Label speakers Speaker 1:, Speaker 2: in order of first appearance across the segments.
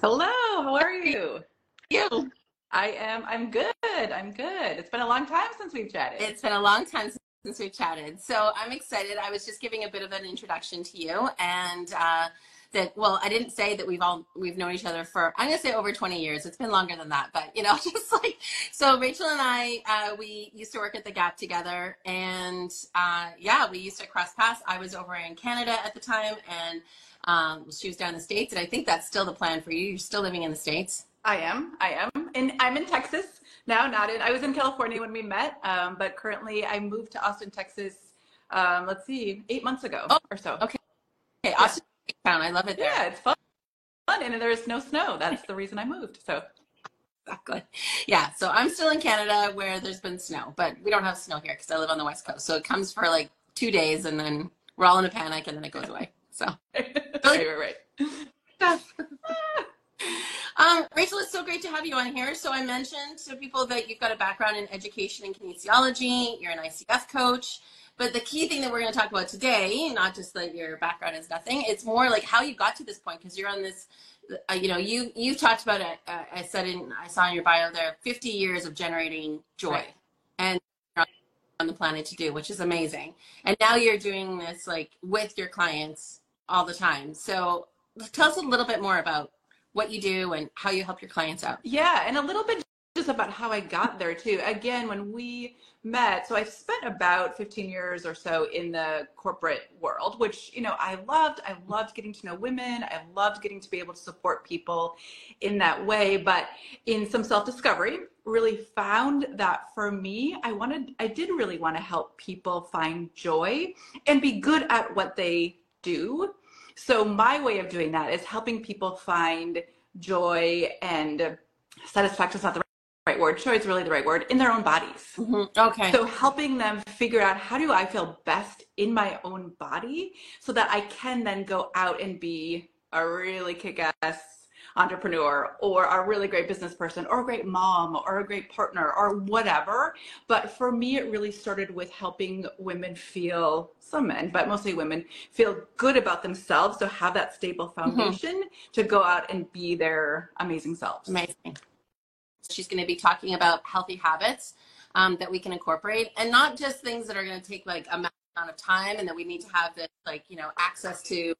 Speaker 1: Hello, how are you?
Speaker 2: You.
Speaker 1: I am, I'm good. I'm good. It's been a long time since we've chatted.
Speaker 2: It's been a long time since we've chatted. So I'm excited. I was just giving a bit of an introduction to you and uh, that, well, I didn't say that we've all, we've known each other for, I'm going to say over 20 years. It's been longer than that, but you know, just like, so Rachel and I, uh, we used to work at the Gap together and uh, yeah, we used to cross paths. I was over in Canada at the time and um, she was down in the States. And I think that's still the plan for you. You're still living in the States.
Speaker 1: I am. I am. And I'm in Texas now, not in, I was in California when we met, um, but currently I moved to Austin, Texas, um, let's see, eight months ago
Speaker 2: oh,
Speaker 1: or so.
Speaker 2: Okay. Okay. Austin, town. I love it there.
Speaker 1: Yeah, it's fun. Fun. And there's no snow. That's the reason I moved. So.
Speaker 2: Exactly. Yeah. So I'm still in Canada where there's been snow, but we don't have snow here because I live on the West Coast. So it comes for like two days and then we're all in a panic and then it goes away. So.
Speaker 1: right, right, right.
Speaker 2: Um, Rachel, it's so great to have you on here. So I mentioned to people that you've got a background in education and kinesiology. You're an ICF coach. But the key thing that we're going to talk about today, not just that your background is nothing, it's more like how you got to this point because you're on this. Uh, you know, you you talked about it. Uh, I said in I saw in your bio there 50 years of generating joy, right. and on the planet to do, which is amazing. And now you're doing this like with your clients all the time. So tell us a little bit more about what you do and how you help your clients out.
Speaker 1: Yeah, and a little bit just about how I got there too. Again, when we met, so I spent about 15 years or so in the corporate world, which, you know, I loved. I loved getting to know women. I loved getting to be able to support people in that way. But in some self discovery, really found that for me, I wanted, I did really want to help people find joy and be good at what they do so my way of doing that is helping people find joy and satisfaction is not the right word. Joy is really the right word in their own bodies.
Speaker 2: Mm-hmm. Okay.
Speaker 1: So helping them figure out how do I feel best in my own body so that I can then go out and be a really kick-ass entrepreneur or a really great business person or a great mom or a great partner or whatever. But for me, it really started with helping women feel, some men, but mostly women, feel good about themselves. So have that stable mm-hmm. foundation mm-hmm. to go out and be their amazing selves.
Speaker 2: Amazing. She's going to be talking about healthy habits um, that we can incorporate and not just things that are going to take like a amount of time and that we need to have this like, you know, access to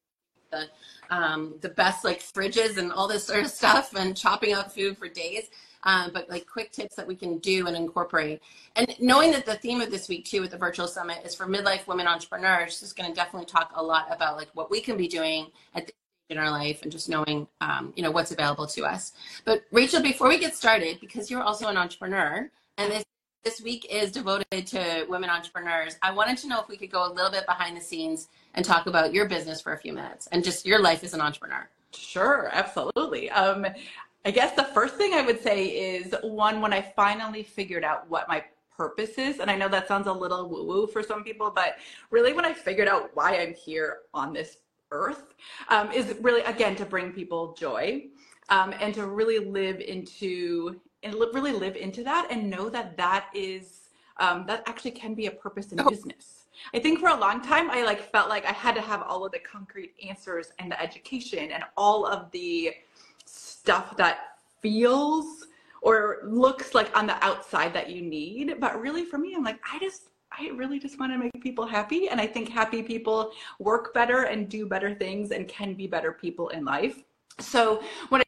Speaker 2: the um, the best like fridges and all this sort of stuff and chopping up food for days. Um, but like quick tips that we can do and incorporate. And knowing that the theme of this week too with the virtual summit is for midlife women entrepreneurs, just going to definitely talk a lot about like what we can be doing at the in our life and just knowing um, you know what's available to us. But Rachel, before we get started, because you're also an entrepreneur and this this week is devoted to women entrepreneurs. I wanted to know if we could go a little bit behind the scenes and talk about your business for a few minutes and just your life as an entrepreneur.
Speaker 1: Sure, absolutely. Um, I guess the first thing I would say is one, when I finally figured out what my purpose is, and I know that sounds a little woo woo for some people, but really when I figured out why I'm here on this earth um, is really, again, to bring people joy. Um, and to really live into and really live into that and know that that is um, that actually can be a purpose in oh. business i think for a long time i like felt like i had to have all of the concrete answers and the education and all of the stuff that feels or looks like on the outside that you need but really for me i'm like i just I really just want to make people happy. And I think happy people work better and do better things and can be better people in life. So when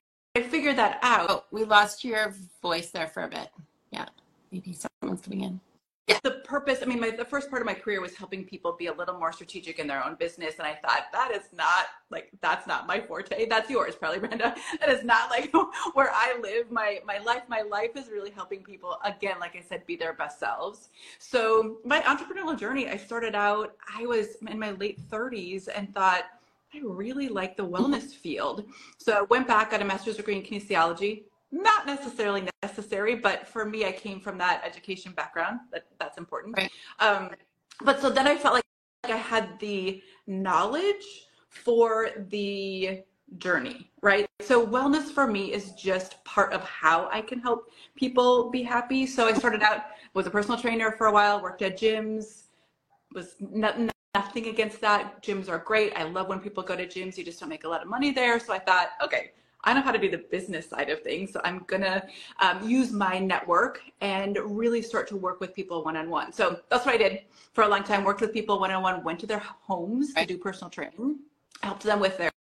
Speaker 1: I figured that out.
Speaker 2: Oh, we lost your voice there for a bit. Yeah, maybe someone's coming in.
Speaker 1: Yeah. The purpose, I mean, my, the first part of my career was helping people be a little more strategic in their own business. And I thought, that is not like, that's not my forte. That's yours, probably, Brenda. That is not like where I live. My, my life, my life is really helping people, again, like I said, be their best selves. So my entrepreneurial journey, I started out, I was in my late 30s and thought, I really like the wellness field. So I went back, got a master's degree in kinesiology. Not necessarily necessary, but for me, I came from that education background. That that's important. Right. Um, but so then I felt like, like I had the knowledge for the journey, right? So wellness for me is just part of how I can help people be happy. So I started out was a personal trainer for a while, worked at gyms, was not, nothing against that. Gyms are great. I love when people go to gyms. You just don't make a lot of money there. So I thought, okay, I know how to do the business side of things. So I'm going to um, use my network and really start to work with people one on one. So that's what I did for a long time worked with people one on one, went to their homes to do personal training, helped them with their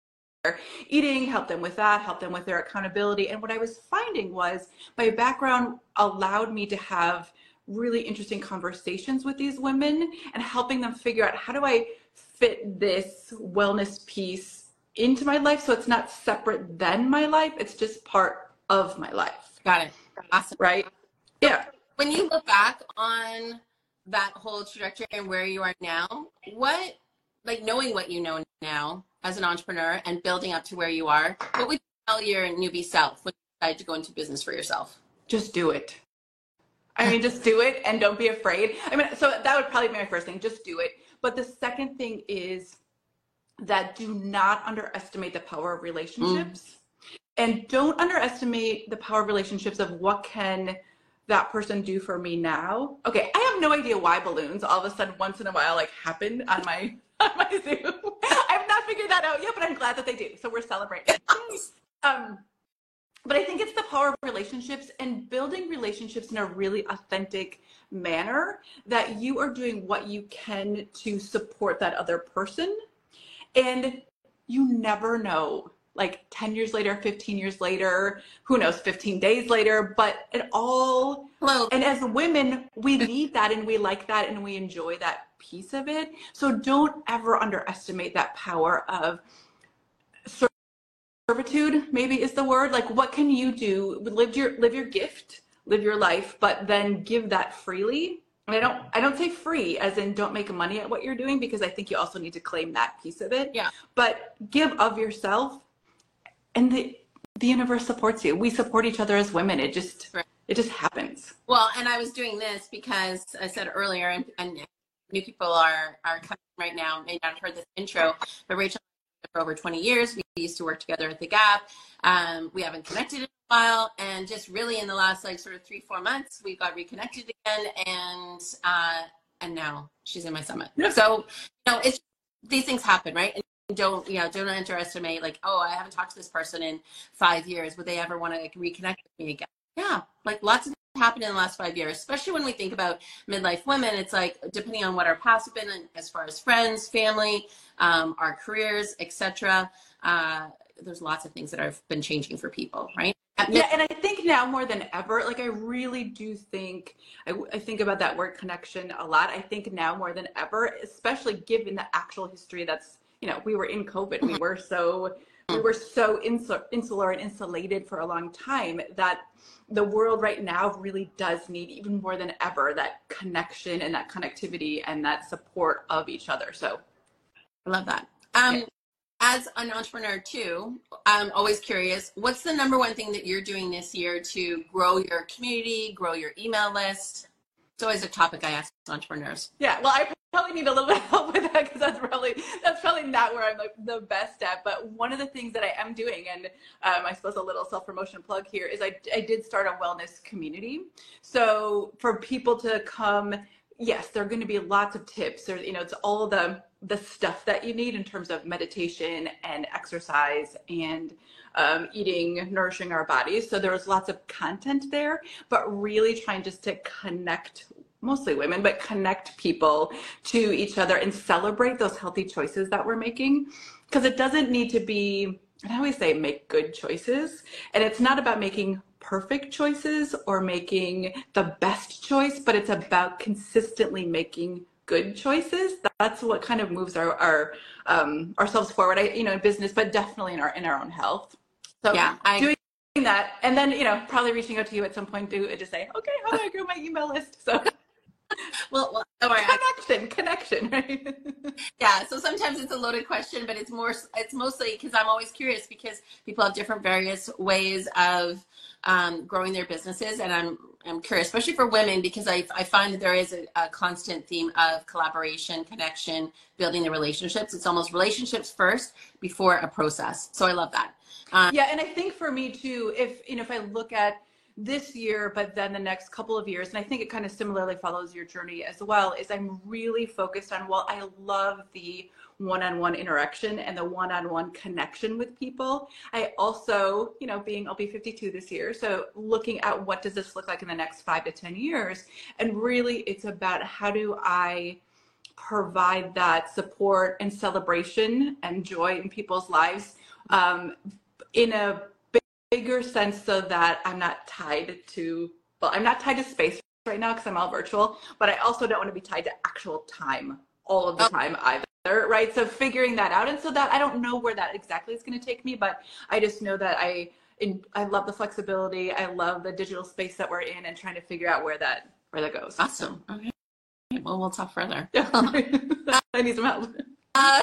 Speaker 1: eating, helped them with that, helped them with their accountability. And what I was finding was my background allowed me to have really interesting conversations with these women and helping them figure out how do I fit this wellness piece into my life so it's not separate than my life, it's just part of my life.
Speaker 2: Got it. Awesome.
Speaker 1: Right? Yeah.
Speaker 2: When you look back on that whole trajectory and where you are now, what like knowing what you know now as an entrepreneur and building up to where you are, what would you tell your newbie self when you decide to go into business for yourself?
Speaker 1: Just do it. I mean, just do it and don't be afraid. I mean, so that would probably be my first thing. Just do it. But the second thing is that do not underestimate the power of relationships. Mm. And don't underestimate the power of relationships of what can that person do for me now. Okay, I have no idea why balloons all of a sudden once in a while like happen on my on my Zoom. I've not figured that out yet, but I'm glad that they do. So we're celebrating. um, but I think it's the power of relationships and building relationships in a really authentic manner that you are doing what you can to support that other person. And you never know, like 10 years later, 15 years later, who knows, 15 days later, but it all, Hello. and as women, we need that and we like that and we enjoy that piece of it. So don't ever underestimate that power of servitude maybe is the word? Like what can you do? Live your live your gift live your life but then give that freely? And i don't i don't say free as in don't make money at what you're doing because i think you also need to claim that piece of it.
Speaker 2: Yeah.
Speaker 1: But give of yourself and the the universe supports you. We support each other as women. It just right. it just happens.
Speaker 2: Well and i was doing this because i said earlier and, and new people are are coming right now. May not have heard this intro but rachel for over 20 years. We used to work together at the Gap. Um, we haven't connected in a while, and just really in the last like sort of three four months, we got reconnected again, and uh, and now she's in my summit. So you know, it's these things happen, right? And don't you know? Don't underestimate like, oh, I haven't talked to this person in five years. Would they ever want to like reconnect with me again? Yeah, like lots of happened in the last five years, especially when we think about midlife women. It's like depending on what our past have been, as far as friends, family, um, our careers, etc. Uh, there's lots of things that have been changing for people, right?
Speaker 1: yeah, and I think now more than ever, like I really do think I, I think about that word connection a lot. I think now more than ever, especially given the actual history that's you know we were in COVID, we were so we were so insular and insulated for a long time that the world right now really does need even more than ever that connection and that connectivity and that support of each other. So
Speaker 2: I love that. Um, yeah. As an entrepreneur too, I'm always curious, what's the number one thing that you're doing this year to grow your community, grow your email list? It's always a topic I ask entrepreneurs.
Speaker 1: Yeah, well, I probably need a little bit of help with that because that's probably that's probably not where I'm like the best at. But one of the things that I am doing, and um, I suppose a little self promotion plug here, is I I did start a wellness community. So for people to come, yes, there are going to be lots of tips. There's you know it's all the the stuff that you need in terms of meditation and exercise and um, eating, nourishing our bodies. So there was lots of content there, but really trying just to connect mostly women, but connect people to each other and celebrate those healthy choices that we're making. Because it doesn't need to be, I always say, make good choices. And it's not about making perfect choices or making the best choice, but it's about consistently making good choices. That's what kind of moves our, our um, ourselves forward. I, you know, in business, but definitely in our in our own health. So yeah, I, doing that, and then you know, probably reaching out to you at some point to just say, okay, how do I grow my email list? So
Speaker 2: well, well worry.
Speaker 1: Connection, connection, right?
Speaker 2: yeah. So sometimes it's a loaded question, but it's more, it's mostly because I'm always curious because people have different various ways of um, growing their businesses. And I'm, I'm curious, especially for women, because I, I find that there is a, a constant theme of collaboration, connection, building the relationships. It's almost relationships first before a process. So I love that.
Speaker 1: Um, yeah. And I think for me too, if, you know, if I look at, this year, but then the next couple of years, and I think it kind of similarly follows your journey as well, is I'm really focused on, well, I love the one on one interaction and the one on one connection with people. I also, you know, being, I'll be 52 this year. So looking at what does this look like in the next five to 10 years. And really, it's about how do I provide that support and celebration and joy in people's lives um, in a bigger sense so that I'm not tied to, well, I'm not tied to space right now because I'm all virtual, but I also don't want to be tied to actual time all of the oh. time either, right? So figuring that out. And so that I don't know where that exactly is going to take me, but I just know that I, in, I love the flexibility. I love the digital space that we're in and trying to figure out where that, where that goes.
Speaker 2: Awesome. Okay. Well, we'll talk further.
Speaker 1: I need some help.
Speaker 2: Uh,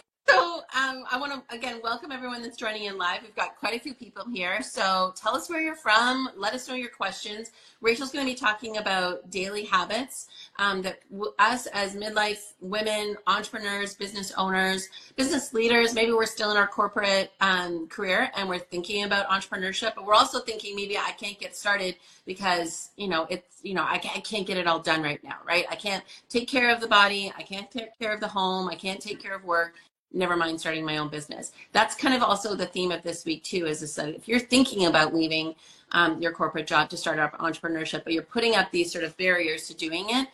Speaker 2: um, I want to again welcome everyone that's joining in live. We've got quite a few people here. So tell us where you're from. Let us know your questions. Rachel's going to be talking about daily habits um, that w- us as midlife women, entrepreneurs, business owners, business leaders. Maybe we're still in our corporate um, career and we're thinking about entrepreneurship, but we're also thinking maybe I can't get started because you know it's you know I can't, I can't get it all done right now, right? I can't take care of the body. I can't take care of the home. I can't take care of work never mind starting my own business. That's kind of also the theme of this week too. Is this if you're thinking about leaving um, your corporate job to start up entrepreneurship, but you're putting up these sort of barriers to doing it,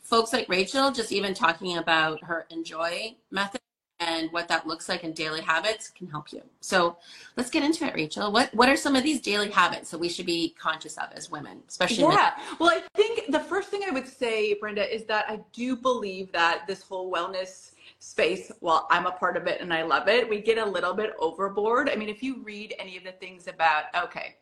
Speaker 2: folks like Rachel, just even talking about her enjoy method and what that looks like in daily habits can help you. So let's get into it, Rachel. What what are some of these daily habits that we should be conscious of as women, especially?
Speaker 1: Yeah. Well, I think the first thing I would say, Brenda, is that I do believe that this whole wellness space while I'm a part of it and I love it, we get a little bit overboard. I mean, if you read any of the things about, okay,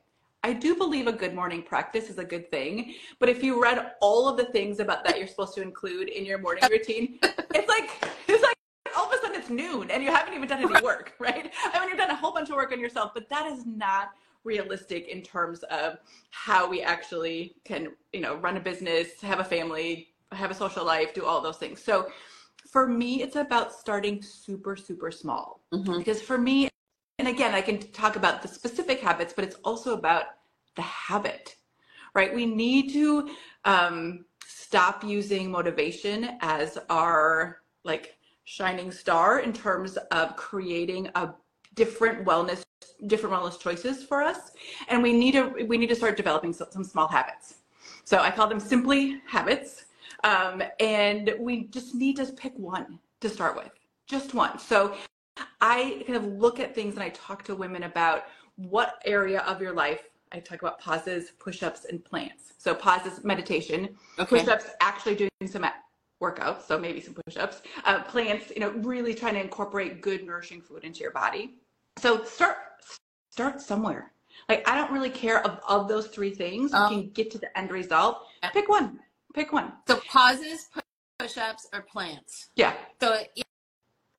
Speaker 1: I do believe a good morning practice is a good thing, but if you read all of the things about that you're supposed to include in your morning routine, it's like it's like all of a sudden it's noon and you haven't even done any work, right? I mean, you've done a whole bunch of work on yourself, but that is not realistic in terms of how we actually can, you know, run a business, have a family, have a social life, do all those things. So for me, it's about starting super, super small. Mm-hmm. Because for me, and again, I can talk about the specific habits, but it's also about the habit, right? We need to um, stop using motivation as our like shining star in terms of creating a different wellness different wellness choices for us and we need to we need to start developing some, some small habits so i call them simply habits um, and we just need to pick one to start with, just one. So I kind of look at things and I talk to women about what area of your life. I talk about pauses, push ups, and plants. So, pauses, meditation, okay. push ups, actually doing some workouts, so maybe some push ups, uh, plants, you know, really trying to incorporate good, nourishing food into your body. So, start start somewhere. Like, I don't really care of, of those three things. Um, you can get to the end result. Pick one. Pick one.
Speaker 2: So pauses, push-ups, or plants.
Speaker 1: Yeah.
Speaker 2: So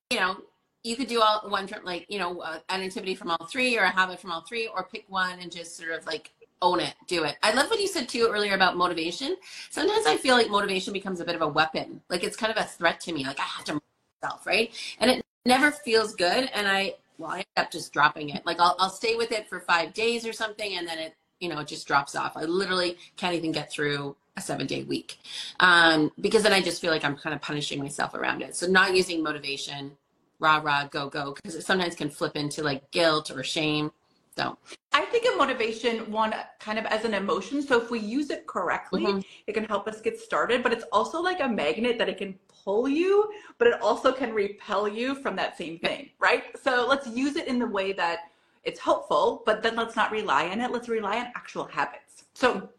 Speaker 2: you know you could do all one from like you know uh, an activity from all three or a habit from all three, or pick one and just sort of like own it, do it. I love what you said too earlier about motivation. Sometimes I feel like motivation becomes a bit of a weapon. Like it's kind of a threat to me. Like I have to myself, right? And it never feels good. And I well, I end up just dropping it. Like I'll I'll stay with it for five days or something, and then it you know it just drops off. I literally can't even get through a seven day week um, because then I just feel like I'm kind of punishing myself around it. So not using motivation, rah rah, go go, because it sometimes can flip into like guilt or shame. So
Speaker 1: I think of motivation one kind of as an emotion. So if we use it correctly, mm-hmm. it can help us get started. But it's also like a magnet that it can pull you, but it also can repel you from that same thing, right? So let's use it in the way that it's helpful, but then let's not rely on it. Let's rely on actual habits. So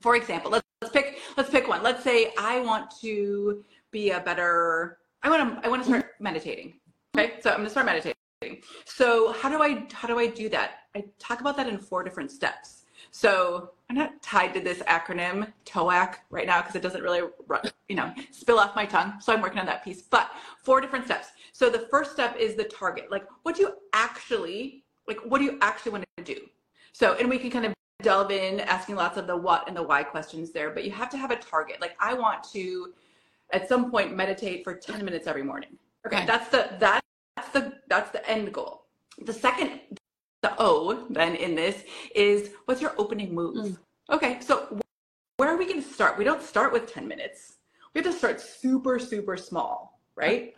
Speaker 1: for example, let's, let's pick let's pick one. Let's say I want to be a better I want to I want to start mm-hmm. meditating. Okay? So I'm going to start meditating. So how do I how do I do that? I talk about that in four different steps. So I'm not tied to this acronym TOAC right now because it doesn't really you know spill off my tongue. So I'm working on that piece. But four different steps. So the first step is the target. Like what do you actually like what do you actually want to do? So and we can kind of delve in asking lots of the what and the why questions there, but you have to have a target. Like I want to at some point meditate for 10 minutes every morning. Okay, okay. that's the that's the that's the end goal. The second the O then in this is what's your opening move? Mm. Okay, so where are we going to start? We don't start with 10 minutes. We have to start super, super small, right?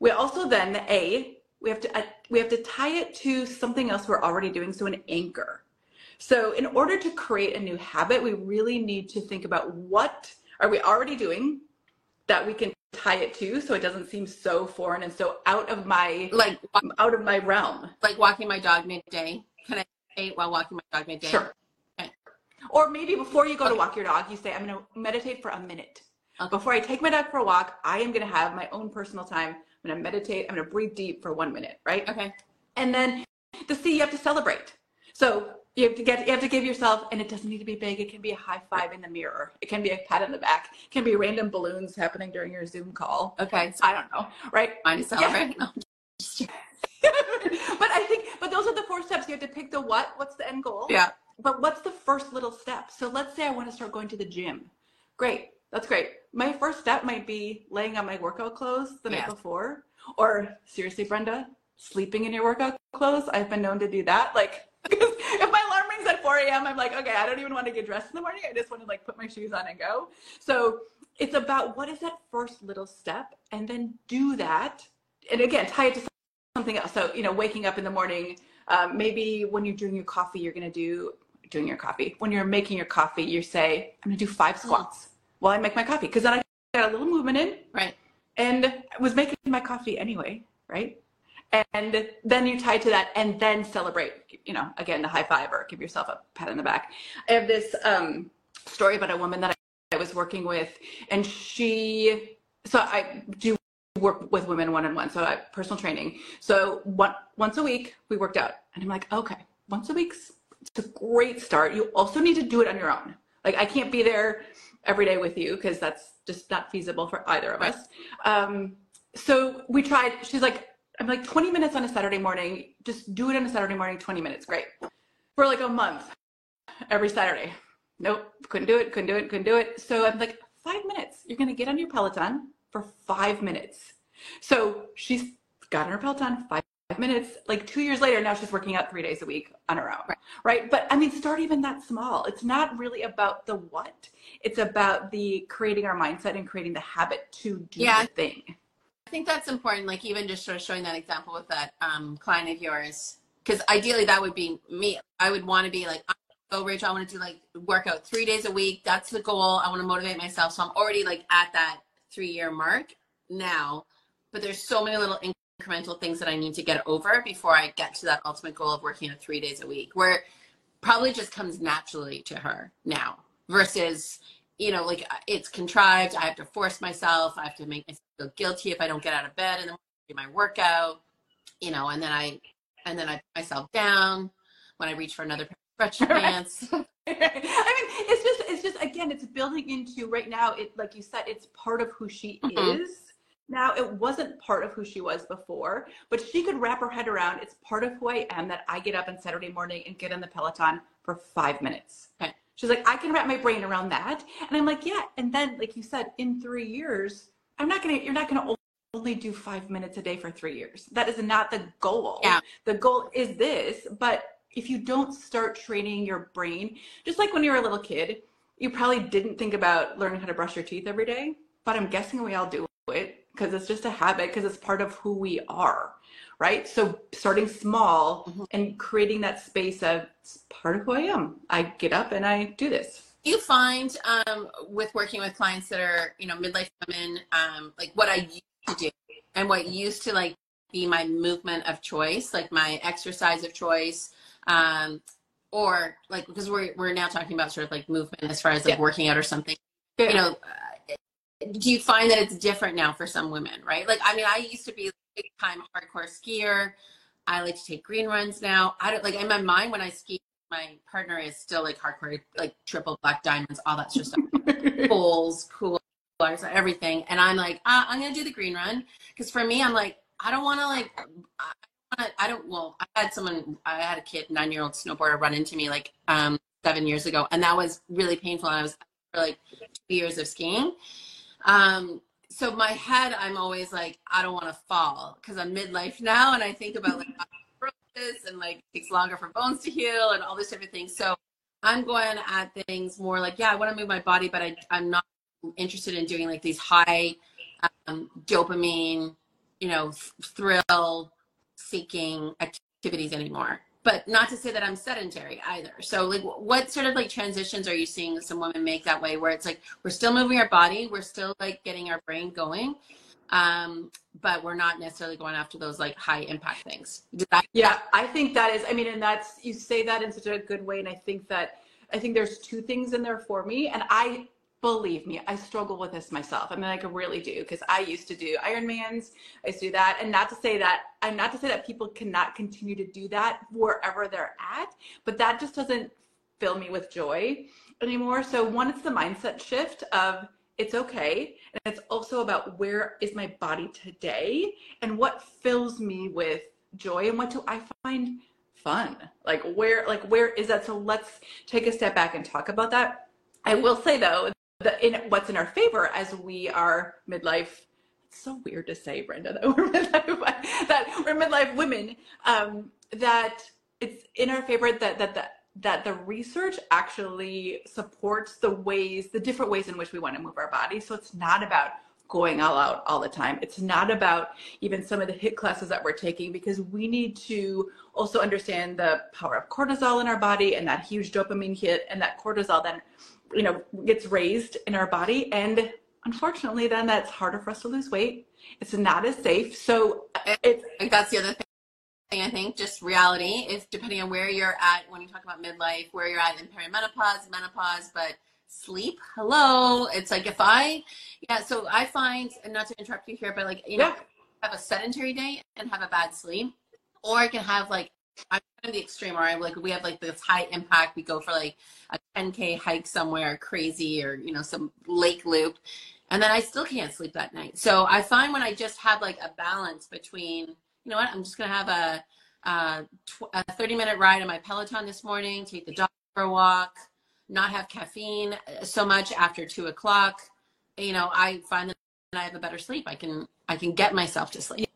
Speaker 1: We also then, the A, we have to uh, we have to tie it to something else we're already doing, so an anchor. So in order to create a new habit, we really need to think about what are we already doing that we can tie it to so it doesn't seem so foreign and so out of my
Speaker 2: Like
Speaker 1: out of my realm.
Speaker 2: like walking my dog midday. Can I meditate while walking my dog midday?
Speaker 1: Sure.
Speaker 2: Okay.
Speaker 1: Or maybe before you go to walk your dog, you say, I'm going to meditate for a minute.
Speaker 2: Okay.
Speaker 1: Before I take my dog for a walk, I am going to have my own personal time. I'm going to meditate. I'm going to breathe deep for one minute, right?
Speaker 2: Okay.
Speaker 1: And then the C, you have to celebrate. So you have to get, you have to give yourself, and it doesn't need to be big. It can be a high five in the mirror. It can be a pat on the back. It can be random balloons happening during your Zoom call.
Speaker 2: Okay. So
Speaker 1: I don't know, right?
Speaker 2: mine is
Speaker 1: Yeah. but I think, but those are the four steps. You have to pick the what. What's the end goal?
Speaker 2: Yeah.
Speaker 1: But what's the first little step? So let's say I want to start going to the gym. Great. That's great. My first step might be laying on my workout clothes the night before. Or seriously, Brenda, sleeping in your workout clothes. I've been known to do that. Like, because if my alarm rings at 4 a.m., I'm like, okay, I don't even want to get dressed in the morning. I just want to like put my shoes on and go. So it's about what is that first little step and then do that. And again, tie it to something else. So, you know, waking up in the morning, um, maybe when you're doing your coffee, you're going to do doing your coffee. When you're making your coffee, you say, I'm going to do five squats while I make my coffee. Cause then I got a little movement in
Speaker 2: Right.
Speaker 1: and I was making my coffee anyway. Right. And then you tie to that and then celebrate, you know, again, the high five or give yourself a pat on the back. I have this, um, story about a woman that I was working with and she, so I do work with women one-on-one. So I personal training. So one, once a week we worked out and I'm like, okay, once a week's it's a great start. You also need to do it on your own. Like I can't be there every day with you because that's just not feasible for either of us. Um, so we tried, she's like, I'm like 20 minutes on a Saturday morning. Just do it on a Saturday morning, 20 minutes. Great. For like a month, every Saturday. Nope, couldn't do it, couldn't do it, couldn't do it. So I'm like, five minutes. You're going to get on your Peloton for five minutes. So she's got on her Peloton five minutes. Like two years later, now she's working out three days a week on her own.
Speaker 2: Right.
Speaker 1: Right. But I mean, start even that small. It's not really about the what, it's about the creating our mindset and creating the habit to do
Speaker 2: Yeah.
Speaker 1: the thing.
Speaker 2: I think that's important. Like even just sort of showing that example with that um, client of yours, because ideally that would be me. I would want to be like, go Rachel, I want to do like workout three days a week. That's the goal. I want to motivate myself. So I'm already like at that three year mark now. But there's so many little incremental things that I need to get over before I get to that ultimate goal of working out three days a week, where probably just comes naturally to her now versus you know like it's contrived i have to force myself i have to make myself feel guilty if i don't get out of bed and then do my workout you know and then i and then i put myself down when i reach for another pair of sweatpants
Speaker 1: I mean, it's just, it's just, again, it's building into right now. It, like you said, it's part of who she
Speaker 2: Mhm.
Speaker 1: is. Now, it wasn't part of who she was before, but she could wrap her head around. It's part of who I am that I get up on Saturday morning and get in the Peloton for five minutes.
Speaker 2: Okay.
Speaker 1: She's like, I can wrap my brain around that. And I'm like, yeah. And then, like you said, in three years, I'm not to, you're not to only do five minutes a day for three years. That is not the goal.
Speaker 2: Yeah.
Speaker 1: The goal is this, but if you don't start training your brain, just like when you were a little kid, you probably didn't think about learning how to brush your teeth every day, but I'm guessing we all do it because it's just a habit because it's part of who we are, right? So starting small
Speaker 2: Mhm.
Speaker 1: and creating that space of it's part of who I am. I get up and I do this.
Speaker 2: Do you find um, with working with clients that are you know midlife women um, like what i used to do and what used to like be my movement of choice like my exercise of choice um, or like because we're, we're now talking about sort of like movement as far as like
Speaker 1: Yeah.
Speaker 2: working out or something you know uh, do you find that it's different now for some women right? Like i mean i used to be a big time hardcore skier. I like to take green runs now. I don't like in my mind when i ski my partner is still like hardcore like triple black diamonds all that sort of stuff. Poles coolers everything. And i'm like uh, i'm gonna do the green run. Because for me i'm like i don't want to like I, wanna- I don't well i had someone i had a kid nine year old snowboarder run into me like um seven years ago and that was really painful and i was for like two years of skiing. Um so my head i'm always like i don't want to fall. Because i'm midlife now and i think about like osteoporosis and like it takes longer for bones to heal and all this type of thing so I'm going at things more like, yeah, I want to move my body, but I, I'm not interested in doing like these high um, dopamine, you know, thrill seeking activities anymore. But not to say that I'm sedentary either. So, like, what sort of like transitions are you seeing some women make that way where it's like we're still moving our body, we're still like getting our brain going, um, but we're not necessarily going after those like high impact things.
Speaker 1: Yeah, I think that is. I mean, and that's you say that in such a good way, and I think that I think there's two things in there for me, and I believe me, I struggle with this myself. I mean, like I really do because I used to do Ironmans. I used to do that, and not to say that I'm not to say that people cannot continue to do that wherever they're at, but that just doesn't fill me with joy anymore. So one, it's the mindset shift of it's okay. And it's also about where is my body today and what fills me with joy and what do I find fun? Like where like where is that? So let's take a step back and talk about that. I will say though, that in what's in our favor as we are midlife it's so weird to say, Brenda, that we're midlife, that we're midlife women, um, that it's in our favor that that that that the research actually supports the ways, the different ways in which we want to move our body. So it's not about going all out all the time. It's not about even some of the HIIT classes that we're taking because we need to also understand the power of cortisol in our body and that huge dopamine hit and that cortisol then, you know, gets raised in our body. And unfortunately, then that's harder for us to lose weight. It's not as safe. So it's.
Speaker 2: that's the other thing I think just reality is depending on where you're at when you talk about midlife, where you're at in perimenopause, menopause, but sleep, hello. It's like if I, yeah, so I find, and not to interrupt you here, but like, you know, have a sedentary day and have a bad sleep, or I can have like, I'm kind of the extreme where I'm like, we have like this high impact, we go for like a 10K hike somewhere crazy or, you know, some lake loop. And then I still can't sleep that night. So I find when I just have like a balance between, you know what, I'm just going to have a, a, a 30 minute ride on my Peloton this morning, take the dog for a walk, not have caffeine uh, so much after two o'clock. You know, I find that I have a better sleep. I can, I can get myself to sleep.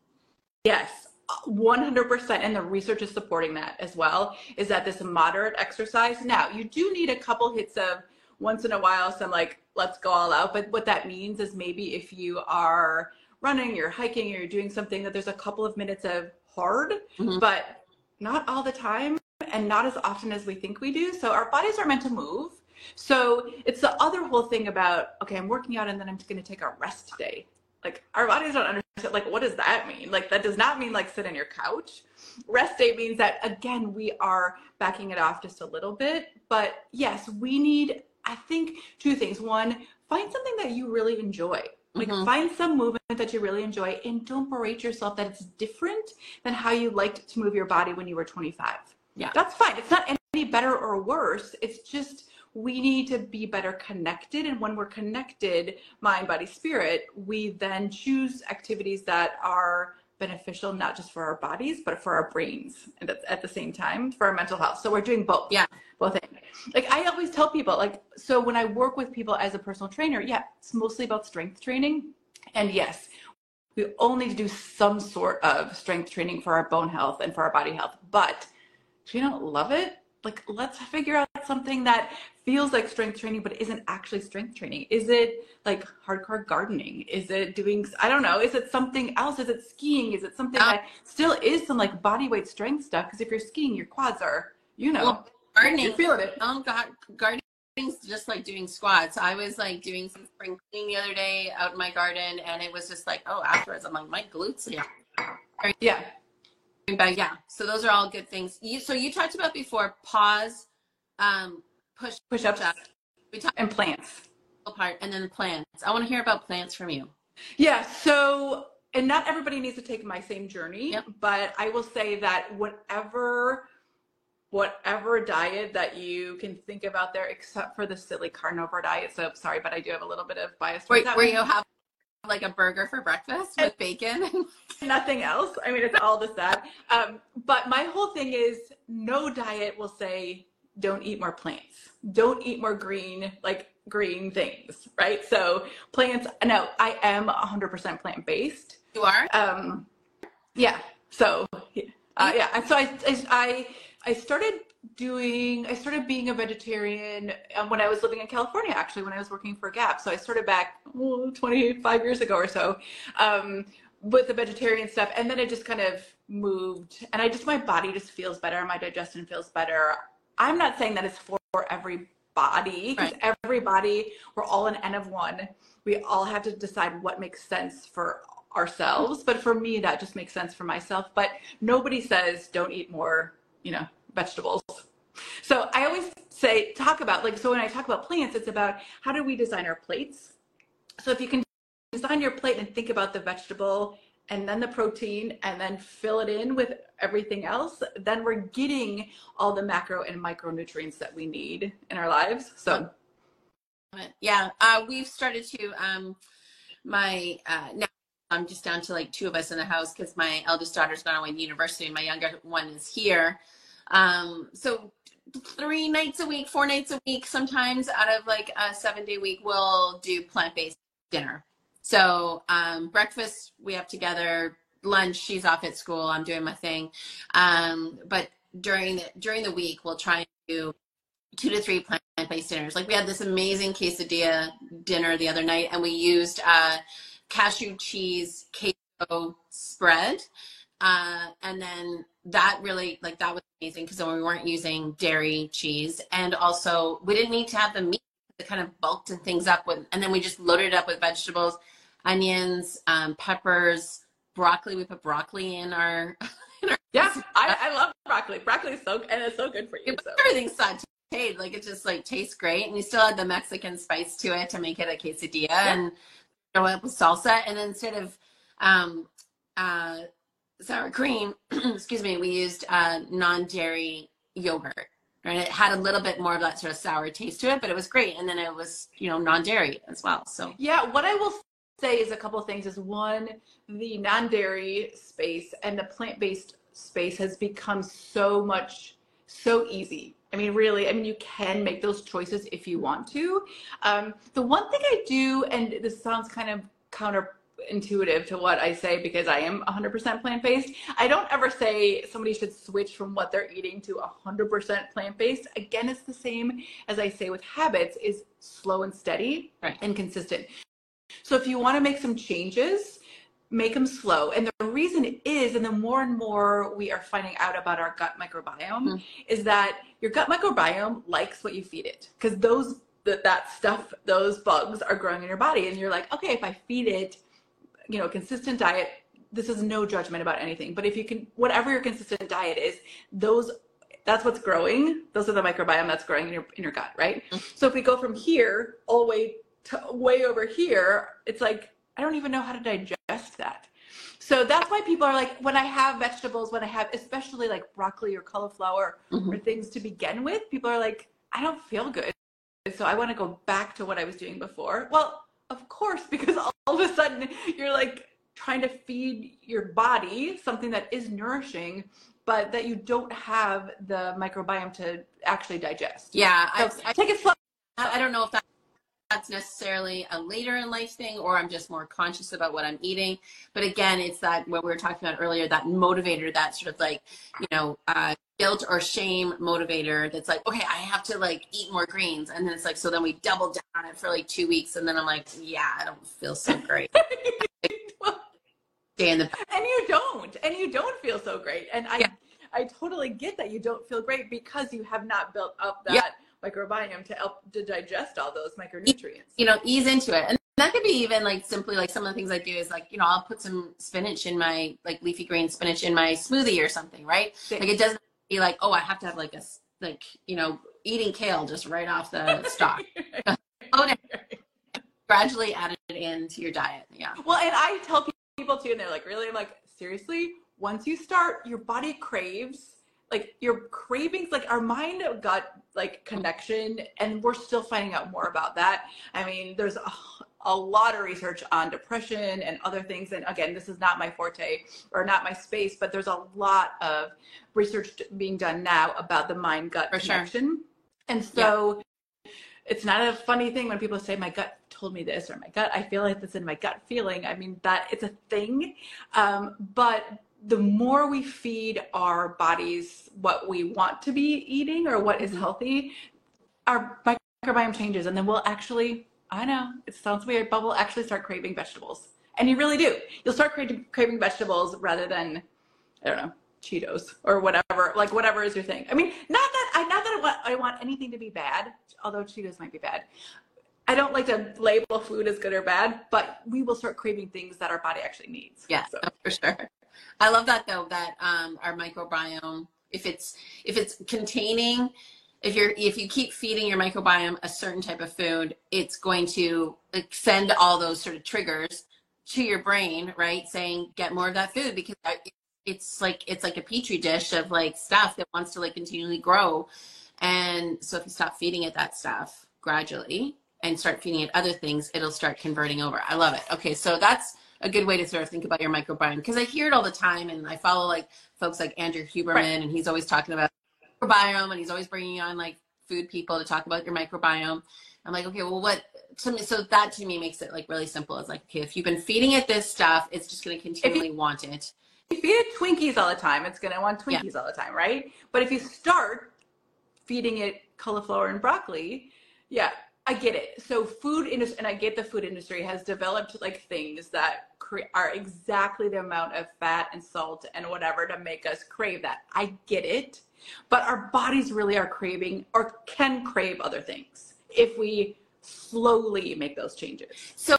Speaker 1: Yes. 100% and the research is supporting that as well is that this moderate exercise now you do need a couple hits of once in a while some like let's go all out but what that means is maybe if you are running, you're hiking, you're doing something that there's a couple of minutes of hard, mm-hmm. but not all the time and not as often as we think we do. So our bodies are meant to move. So it's the other whole thing about, okay, I'm working out and then I'm just going to take a rest day. Like our bodies don't understand, like, what does that mean? Like, that does not mean like sit on your couch. Rest day means that, again, we are backing it off just a little bit. But yes, we need, I think, two things. One, find something that you really enjoy. Like mm-hmm. find some movement that you really enjoy and don't berate yourself that it's different than how you liked to move your body when you were 25. Yeah. That's fine. It's not any better or worse. It's just we need to be better connected and when we're connected mind body spirit we then choose activities that are beneficial not just for our bodies but for our brains and at the same time for our mental health. So we're doing both.
Speaker 2: Yeah.
Speaker 1: Both things. Like i always tell people like so when i work with people as a personal trainer yeah it's mostly about strength training. And yes we all need to do some sort of strength training for our bone health and for our body health. But if you don't love it like let's figure out something that feels like strength training but isn't actually strength training. Is it like hardcore gardening? Is it doing i don't know. Is it something else? Is it skiing? Is it something um, that still is some like body weight strength stuff? Because if you're skiing your quads are you know well,
Speaker 2: gardening you're feeling it. oh god gardening just like doing squats. I was like doing some spring cleaning the other day out in my garden, and it was just like, oh, afterwards, I'm like, my glutes,
Speaker 1: yeah, yeah,
Speaker 2: but yeah. So those are all good things. You, so you talked about before pause, um, push
Speaker 1: push ups, we talked and plants
Speaker 2: part, and then plants. I want to hear about plants from you.
Speaker 1: Yeah. So and not everybody needs to take my same journey, yep. but I will say that whatever whatever diet that you can think about there, except for the silly carnivore diet. So sorry, but I do have a little bit of bias.
Speaker 2: Wait, where you have like a burger for breakfast with bacon?
Speaker 1: nothing else. I mean, it's all the that. Um, but my whole thing is no diet will say don't eat more plants. Don't eat more green, like green things, right? So plants. No, I am 100% plant based.
Speaker 2: You are.
Speaker 1: Um, yeah. So uh, yeah. So I, I I started doing, I started being a vegetarian um, when I was living in California, actually, when I was working for Gap. So I started back oh, 25 years ago or so um, with the vegetarian stuff. And then it just kind of moved. And I just, my body just feels better. My digestion feels better. I'm not saying that it's for everybody, because right. everybody, we're all an N of one. We all have to decide what makes sense for ourselves. But for me, that just makes sense for myself. But nobody says don't eat more, you know, vegetables. So I always say, talk about, like, so when I talk about plants, it's about how do we design our plates? So if you can design your plate and think about the vegetable and then the protein and then fill it in with everything else, then we're getting all the macro and micronutrients that we need in our lives. So,
Speaker 2: yeah, uh, we've started to, um, my, uh, now I'm just down to like two of us in the house because my eldest daughter's gone away to university and my younger one is here. Um, so three nights a week, four nights a week, sometimes out of like a seven day week, we'll do plant based dinner. So um, breakfast we have together, lunch she's off at school, I'm doing my thing. Um, but during the during the week, we'll try and do two to three plant based dinners. Like we had this amazing quesadilla dinner the other night, and we used uh, cashew cheese queso spread. Uh, and then that really like that was amazing because then we weren't using dairy cheese. And also we didn't need to have the meat it kind of bulked things up with and then we just loaded it up with vegetables onions um, peppers broccoli. We put broccoli in our,
Speaker 1: in our yeah I, I love broccoli. Broccoli is so and it's so good for you so.
Speaker 2: everything's sauteed like it just like tastes great. And you still add the mexican spice to it to make it a quesadilla yeah. and throw it up with salsa. And then instead of um, uh, sour cream, excuse me, we used uh, non-dairy yogurt. Right, it had a little bit more of that sort of sour taste to it, but it was great. And then it was, you know, non-dairy as well. So
Speaker 1: yeah, what I will say is a couple of things. Is one, the non-dairy space and the plant-based space has become so much so easy. I mean, really, I mean, you can make those choices if you want to. Um, the one thing I do, and this sounds kind of counter intuitive to what I say because I am 100% plant based. I don't ever say somebody should switch from what they're eating to 100% plant based. Again, it's the same as I say with habits is slow and steady right. and consistent. So if you want to make some changes, make them slow. And the reason is, and the more and more we are finding out about our gut microbiome, mm. is that your gut microbiome likes what you feed it because those that that stuff, those bugs are growing in your body, and you're like, okay, if I feed it you know, consistent diet, this is no judgment about anything, but if you can, whatever your consistent diet is, those, that's what's growing. Those are the microbiome that's growing in your, in your gut, right? Mm-hmm. So if we go from here all the way to way over here, it's like, I don't even know how to digest that. So that's why people are like, when I have vegetables, when I have, especially like broccoli or cauliflower mm-hmm. or things to begin with, people are like, I don't feel good. So I want to go back to what I was doing before. Well, of course, because all, of a sudden you're like trying to feed your body something that is nourishing, but that you don't have the microbiome to actually digest.
Speaker 2: Yeah, so I, I take it slow. I don't know if that that's necessarily a later in life thing or I'm just more conscious about what I'm eating. But again, it's that what we were talking about earlier, that motivator, that sort of like, you know, uh, guilt or shame motivator that's like, okay, I have to like eat more greens. And then it's like, so then we double down on it for like two weeks. And then I'm like, yeah, I don't feel so great. Stay in the
Speaker 1: and you don't, and you don't feel so great. And I, yeah. I totally get that you don't feel great because you have not built up that microbiome to help to digest all those micronutrients.
Speaker 2: You know, ease into it. And that could be even like simply like some of the things I do is like, you know, I'll put some spinach in my like leafy green spinach in my smoothie or something, right? Like it doesn't be like, oh, I have to have like a like, you know, eating kale just right off the stalk. Gradually added it into your diet. Yeah.
Speaker 1: Well, and I tell people too, and they're like, really? I'm like, seriously? Once you start, your body craves like your cravings like our mind gut like connection and we're still finding out more about that i mean there's a, a, lot of research on depression and other things and again this is not my forte or not my space but there's a lot of research being done now about the mind gut connection sure. and so yeah. it's not a funny thing when people say my gut told me this or my gut i feel like this in my gut feeling i mean that it's a thing um, but the more we feed our bodies what we want to be eating or what is
Speaker 2: Mhm.
Speaker 1: healthy, our microbiome changes, and then we'll actually, I know it sounds weird, but we'll actually start craving vegetables. And you really do. You'll start craving, craving vegetables rather than, I don't know, Cheetos or whatever, like whatever is your thing. I mean, not that I not that I want I want anything to be bad, although Cheetos might be bad. I don't like to label food as good or bad, but we will start craving things that our body actually needs.
Speaker 2: Yeah,
Speaker 1: So,
Speaker 2: for sure. I love that though. That um, our microbiome, if it's if it's containing, if you're if you keep feeding your microbiome a certain type of food, it's going to send all those sort of triggers to your brain, right? Saying get more of that food because it's like it's like a petri dish of like stuff that wants to like continually grow. And so if you stop feeding it that stuff gradually and start feeding it other things, it'll start converting over. I love it. Okay, so that's a good way to sort of think about your microbiome because I hear it all the time, and I follow like folks like Andrew Huberman,
Speaker 1: Right.
Speaker 2: and he's always talking about microbiome, and he's always bringing on like food people to talk about your microbiome. I'm like, okay, well, what? To me, so that to me makes it like really simple. It's like, okay, if you've been feeding it this stuff, it's just going to continually want it.
Speaker 1: if you feed it Twinkies all the time, it's going to want Twinkies all the time, right? But if you start feeding it cauliflower and broccoli, yeah, I get it. So food industry, and I get the food industry has developed like things that cre- are exactly the amount of fat and salt and whatever to make us crave that. I get it, but our bodies really are craving or can crave other things if we slowly make those changes.
Speaker 2: So,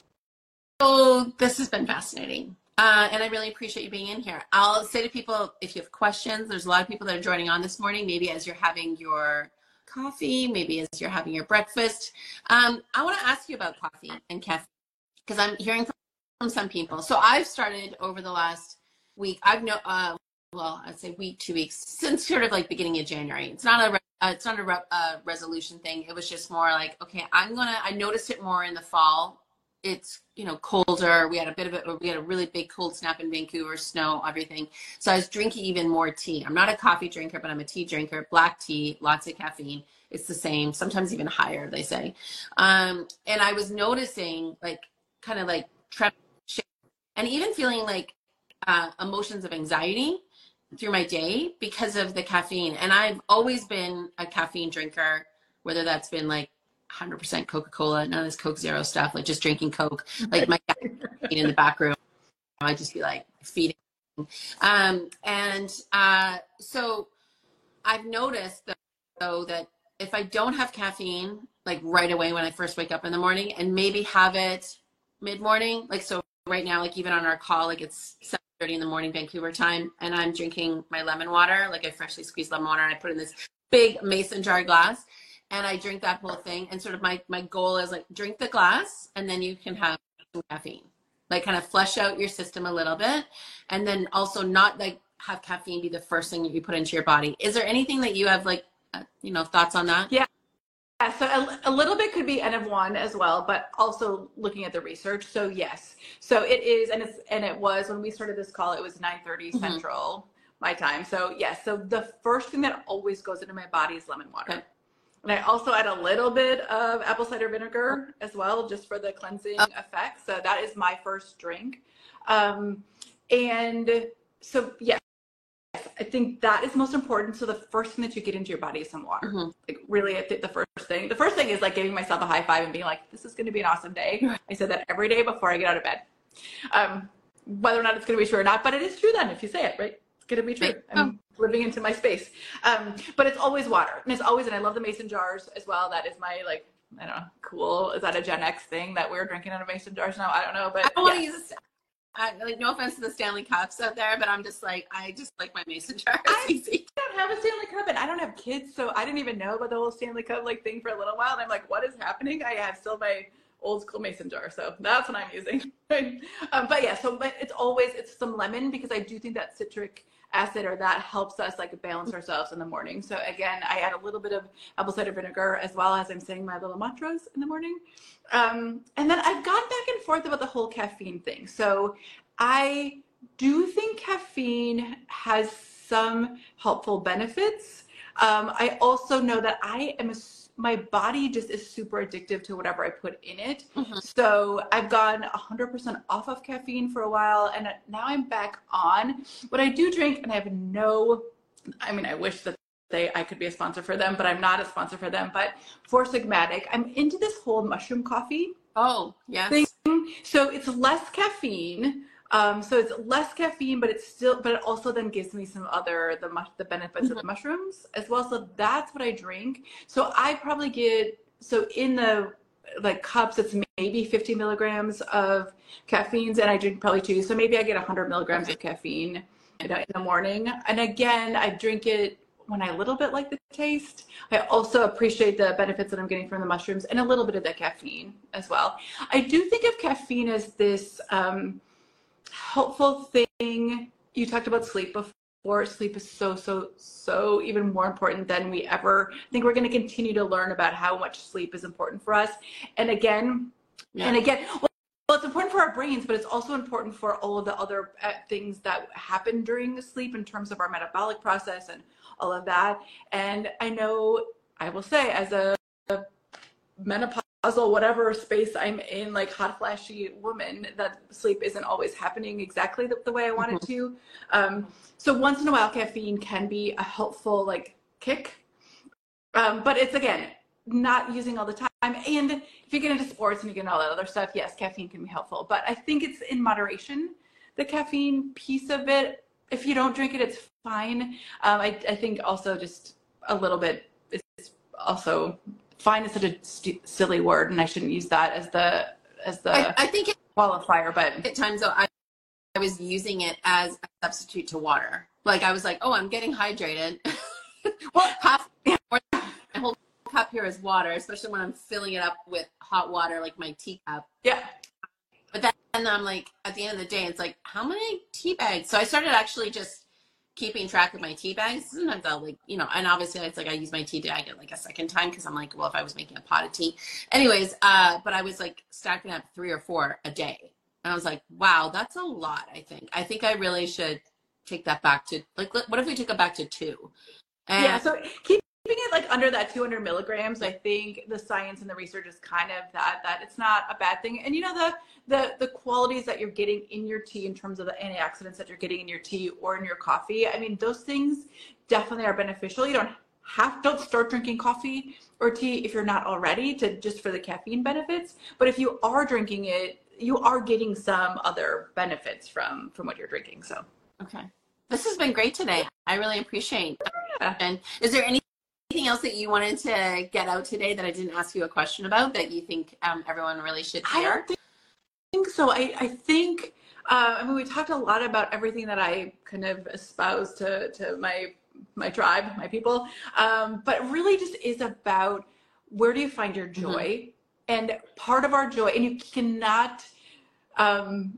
Speaker 2: so this has been fascinating. Uh, and I really appreciate you being in here. I'll say to people, if you have questions, there's a lot of people that are joining on this morning, maybe as you're having your coffee, maybe as you're having your breakfast. Um, I want to ask you about coffee and caffeine because I'm hearing from, some people. So I've started over the last week. I've no, uh, well, I'd say week, two weeks since sort of like beginning of January. It's not a, uh, it's not a re- uh, resolution thing. It was just more like, okay, I'm gonna. I noticed it more in the fall. It's you know colder. We had a bit of a we had a really big cold snap in vancouver snow everything. So i was drinking even more tea. I'm not a coffee drinker but i'm a tea drinker. Black tea lots of caffeine. It's the same sometimes even higher they say. Um, and i was noticing like kind of like trepidation and even feeling like uh, emotions of anxiety through my day because of the caffeine and i've always been a caffeine drinker whether that's been like 100% Coca-Cola, none of this Coke Zero stuff, like just drinking Coke, like my in the back room. I'd just be like feeding. Um, and uh, so I've noticed though that if I don't have caffeine, like right away when I first wake up in the morning, and maybe have it mid-morning, like so right now, like even on our call, like it's 7:30 in the morning Vancouver time, and I'm drinking my lemon water, like I freshly squeezed lemon water, and I put in this big mason jar glass and I drink that whole thing. And sort of my my goal is like drink the glass, and then you can have caffeine, like kind of flush out your system a little bit, and then also not like have caffeine be the first thing that you put into your body. Is there anything that you have like uh, you know thoughts on that?
Speaker 1: Yeah. Yeah, so a, a little bit could be N of one as well, but also looking at the research. So yes, so it is, and it's and it was when we started this call. It was nine
Speaker 2: Mhm.
Speaker 1: central my time. So yes, so the first thing that always goes into my body is lemon water.
Speaker 2: Okay.
Speaker 1: And I also add a little bit of apple cider vinegar as well, just for the cleansing
Speaker 2: Oh.
Speaker 1: effect. So that is my first drink. Um, and so, yes, I think that is most important. So the first thing that you get into your body is some water.
Speaker 2: Mhm.
Speaker 1: Like really, I think the first thing, the first thing is like giving myself a high five and being like, this is going to be an awesome day. I said that every day before I get out of bed. Um, whether or not it's going to be true or not, but it is true then if you say it, right? It's going to be true. I'm living into my space. Um, but it's always water. And it's always, and I love the mason jars as well. That is my like, I don't know, cool. Is that a Gen X thing that we're drinking out of mason jars now? I don't know, but
Speaker 2: I want to use. I, like no offense to the Stanley Cups out there, but I'm just like I just like my mason jar.
Speaker 1: I-
Speaker 2: It's.
Speaker 1: I don't have a Stanley Cup and I don't have kids, so I didn't even know about the whole Stanley Cup like thing for a little while. And I'm like, what is happening? I have still my old school mason jar, so that's what I'm using. um, but yeah, so but it's always it's some lemon because I do think that citric acid or that helps us like balance ourselves in the morning. So again, I add a little bit of apple cider vinegar as well as I'm saying my little mantras in the morning. Um, and then I've gone back and forth about the whole caffeine thing. So I do think caffeine has some helpful benefits. Um, I also know that I am a, my body just is super addictive to whatever I put in it.
Speaker 2: Mhm.
Speaker 1: So I've gone 100% off of caffeine for a while and now I'm back on. But I do drink and I have no, I mean, I wish that they, I could be a sponsor for them, but I'm not a sponsor for them. But Four Sigmatic, I'm into this whole mushroom coffee
Speaker 2: Oh, yes.
Speaker 1: thing. So it's less caffeine. Um, so it's less caffeine, but it's still, but it also then gives me some other the the benefits of the mushrooms as well. So that's what I drink. So I probably get so in the like cups, it's maybe 50 milligrams of caffeines, and I drink probably two. So maybe I get 100 milligrams of caffeine in the morning. And again, I drink it when I a little bit like the taste. I also appreciate the benefits that I'm getting from the mushrooms and a little bit of the caffeine as well. I do think of caffeine as this um, helpful thing. You talked about sleep before. Sleep is so, so, so even more important than we ever I think. We're going to continue to learn about how much sleep is important for us. And again,
Speaker 2: Yeah.
Speaker 1: and again, well, well, it's important for our brains, but it's also important for all of the other uh, things that happen during the sleep in terms of our metabolic process and all of that. And I know, I will say, as a menopausal whatever space I'm in, like hot flashy woman, that sleep isn't always happening exactly the, the way I want it to. Um, so once in a while, caffeine can be a helpful like kick, um, but it's again not using all the time. And if you get into sports and you get all that other stuff, yes, caffeine can be helpful. But I think it's in moderation, the caffeine piece of it. If you don't drink it, it's fine. Um, I, I think also just a little bit is also fine is such a st- silly word, and I shouldn't use that as the as the
Speaker 2: I, I think
Speaker 1: qualifier. But
Speaker 2: at times though, I, I was using it as a substitute to water. Like I was like, oh, I'm getting hydrated. well, half my whole cup here is water, especially when I'm filling it up with hot water, like my teacup.
Speaker 1: yeah,
Speaker 2: But then and I'm like, at the end of the day, it's like, how many tea bags? So I started actually just keeping track of my tea bags. Sometimes I'll like, you know, and obviously it's like I use my tea bag at like a second time because I'm like, well, if I was making a pot of tea, anyways. Uh, but I was like stacking up three or four a day, and I was like, wow, that's a lot. I think. I think I really should take that back to like, what if we took it back to two? And
Speaker 1: yeah. So keeping it like under that 200 milligrams, I think the science and the research is kind of that that it's not a bad thing. And you know the the the qualities that you're getting in your tea in terms of the antioxidants that you're getting in your tea or in your coffee. I mean, those things definitely are beneficial. You don't have don't start drinking coffee or tea if you're not already to just for the caffeine benefits. But if you are drinking it, you are getting some other benefits from from what you're drinking. So
Speaker 2: Okay. This has been great today. I really appreciate
Speaker 1: Yeah.
Speaker 2: And is there anything else that you wanted to get out today that I didn't ask you a question about that you think um, everyone really should hear?
Speaker 1: don't think so. I, I think, uh, I mean, we talked a lot about everything that I kind of espouse to, to my, my tribe, my people. Um, but really just is about where do you find your joy? And part of our joy, and you cannot, um,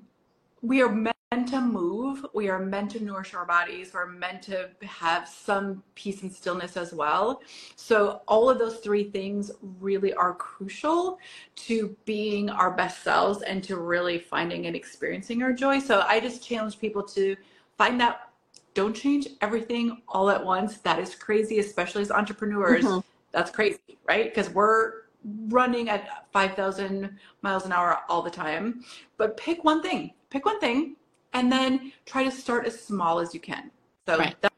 Speaker 1: we are meant to move. We are meant to nourish our bodies. We're meant to have some peace and stillness as well. So all of those three things really are crucial to being our best selves and to really finding and experiencing our joy. So I just challenge people to find that don't change everything all at once. That is crazy, especially as entrepreneurs.
Speaker 2: Mhm.
Speaker 1: That's crazy, right? Because we're running at 5,000 miles an hour all the time. But pick one thing, pick one thing, and then try to start as small as you can. So
Speaker 2: Right.
Speaker 1: that,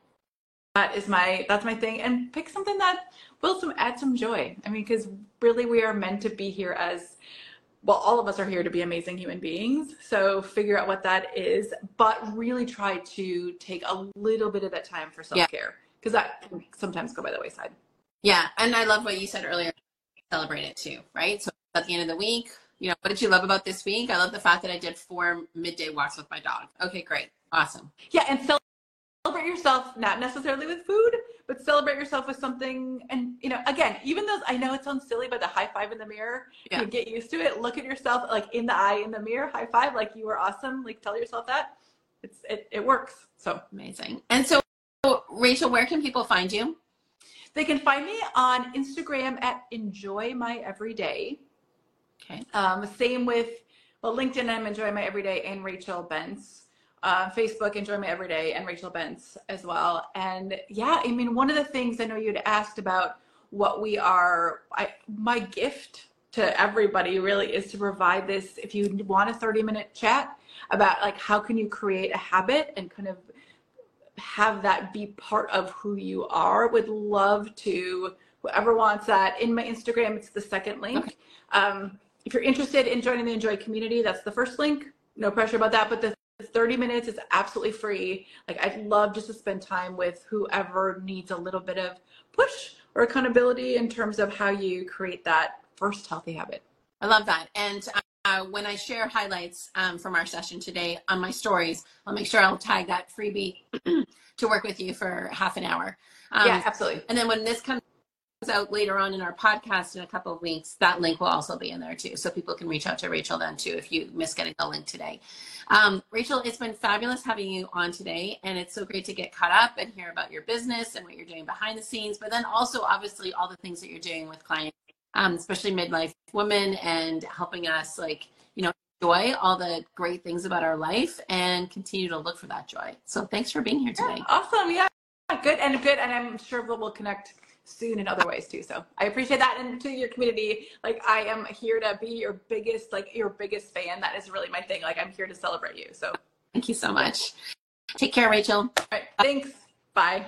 Speaker 1: that is my that's my thing, and pick something that will some add some joy. I mean, because really we are meant to be here as well. All of us are here to be amazing human beings. So figure out what that is, but really try to take a little bit of that time for self care because that can sometimes go by the wayside.
Speaker 2: Yeah, and I love what you said earlier. Celebrate it too, right? So at the end of the week, you know, what did you love about this week? I love the fact that I did four midday walks with my dog. Okay, great, awesome.
Speaker 1: Yeah, and celebrate yourself, not necessarily with food, but celebrate yourself with something. And, you know, again, even though I know it sounds silly, but the high five in the mirror,
Speaker 2: Yeah.
Speaker 1: you get used to it. Look at yourself like in the eye in the mirror, high five, like you were awesome. Like tell yourself that. It's it, it works. So
Speaker 2: Amazing. And so, Rachel, where can people find you?
Speaker 1: they can find me on Instagram at enjoy my everyday.
Speaker 2: Okay.
Speaker 1: Um, same with well, LinkedIn, I'm Enjoy My Everyday and Rachel Bents. Uh, Facebook, Enjoy My Everyday and Rachel Bents as well. And yeah, I mean, one of the things I know you'd asked about what we are. I, my gift to everybody really is to provide this. If you want a 30 minute chat about like how can you create a habit and kind of have that be part of who you are, would love to. Whoever wants that in my Instagram, it's the second link.
Speaker 2: Okay.
Speaker 1: Um, if you're interested in joining the Enjoy community, that's the first link. No pressure about that, but the 30 minutes is absolutely free. Like I'd love just to spend time with whoever needs a little bit of push or accountability in terms of how you create that first healthy habit.
Speaker 2: I love that. And uh, when I share highlights um, from our session today on my stories, I'll make sure I'll tag that freebie to work with you for half an hour. Um,
Speaker 1: yeah, absolutely.
Speaker 2: And then when this comes out later on in our podcast in a couple of weeks, that link will also be in there too. So people can reach out to Rachel then too if you miss getting the link today. Um, Rachel, it's been fabulous having you on today. And it's so great to get caught up and hear about your business and what you're doing behind the scenes, but then also obviously all the things that you're doing with clients, um, especially midlife women and helping us like, you know, enjoy all the great things about our life and continue to look for that joy. So thanks for being here today.
Speaker 1: Awesome. Yeah. Good and good. And I'm sure we'll connect soon in other ways too. So I appreciate that. And to your community, like I am here to be your biggest, like your biggest fan. That is really my thing. Like I'm here to celebrate you. So
Speaker 2: thank you so much. Take care, Rachel.
Speaker 1: All right. Thanks. Bye.